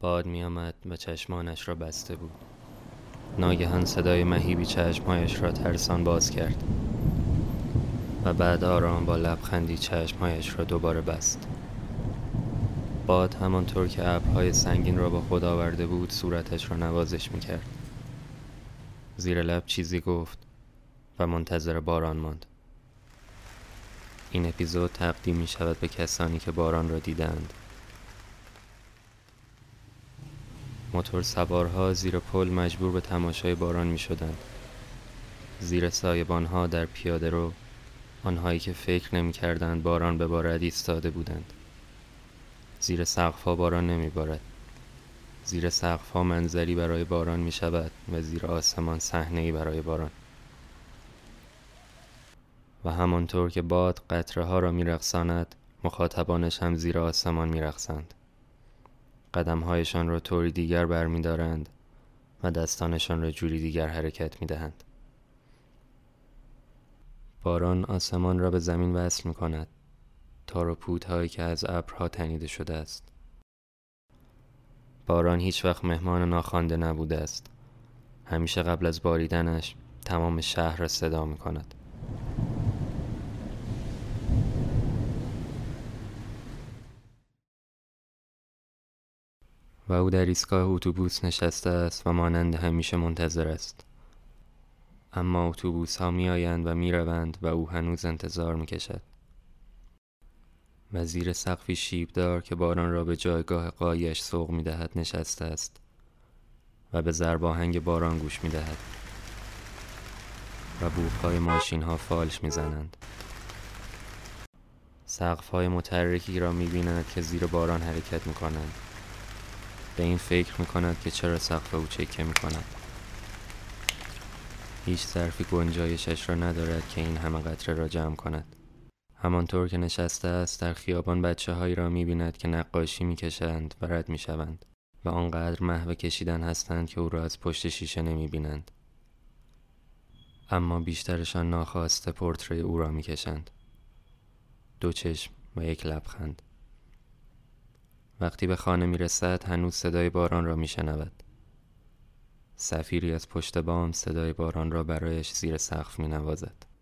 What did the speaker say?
باد می آمد و چشمانش را بسته بود. ناگهان صدای مهیبی چشمهایش را ترسان باز کرد و بعد آرام با لبخندی چشمهایش را دوباره بست. باد همانطور که ابرهای سنگین را با خود آورده بود صورتش را نوازش می‌کرد. زیر لب چیزی گفت و منتظر باران ماند. این اپیزود تقدیم می شود به کسانی که باران را دیدند موتور سوارها زیر پل مجبور به تماشای باران می شدند زیر سایبانها در پیاده رو آنهایی که فکر نمی کردند باران ببارد ایستاده بودند. زیر سقفها باران نمی بارد زیر سقفها منظری برای باران می شود و زیر آسمان صحنه برای باران. و همانطور که باد قطره ها را میرقصاند مخاطبانش هم زیر آسمان میرقصند. قدمهایشان را طوری دیگر برمیدارند و دستانشان را جوری دیگر حرکت می‌دهند. باران آسمان را به زمین وصل می کند تار و پودهایی که از ابرها تنیده شده است. باران هیچ وقت مهمان ناخوانده نبوده است. همیشه قبل از باریدنش تمام شهر را صدا می کند و او در ایستگاه اتوبوس نشسته است و مانند همیشه منتظر است. اما اتوبوس ها می آیند و می روند و او هنوز انتظار می کشد و زیر سقفی شیبدار که باران را به جایگاه قایش سوق می دهد نشسته است و به زرباهنگ باران گوش می دهد و های ماشین ها فالش می زنند سقف های متحرکی را می بیند که زیر باران حرکت می کنند به این فکر می کند که چرا سقف او چکه می کند هیچ ظرفی گنجایشش را ندارد که این همه قطره را جمع کند همانطور که نشسته است در خیابان بچه هایی را می بیند که نقاشی می کشند و رد می شوند و آنقدر محو کشیدن هستند که او را از پشت شیشه نمی بینند. اما بیشترشان ناخواسته پورتری او را می کشند. دو چشم و یک لبخند. وقتی به خانه می رسد هنوز صدای باران را می شنود. سفیری از پشت بام صدای باران را برایش زیر سقف می نوازد.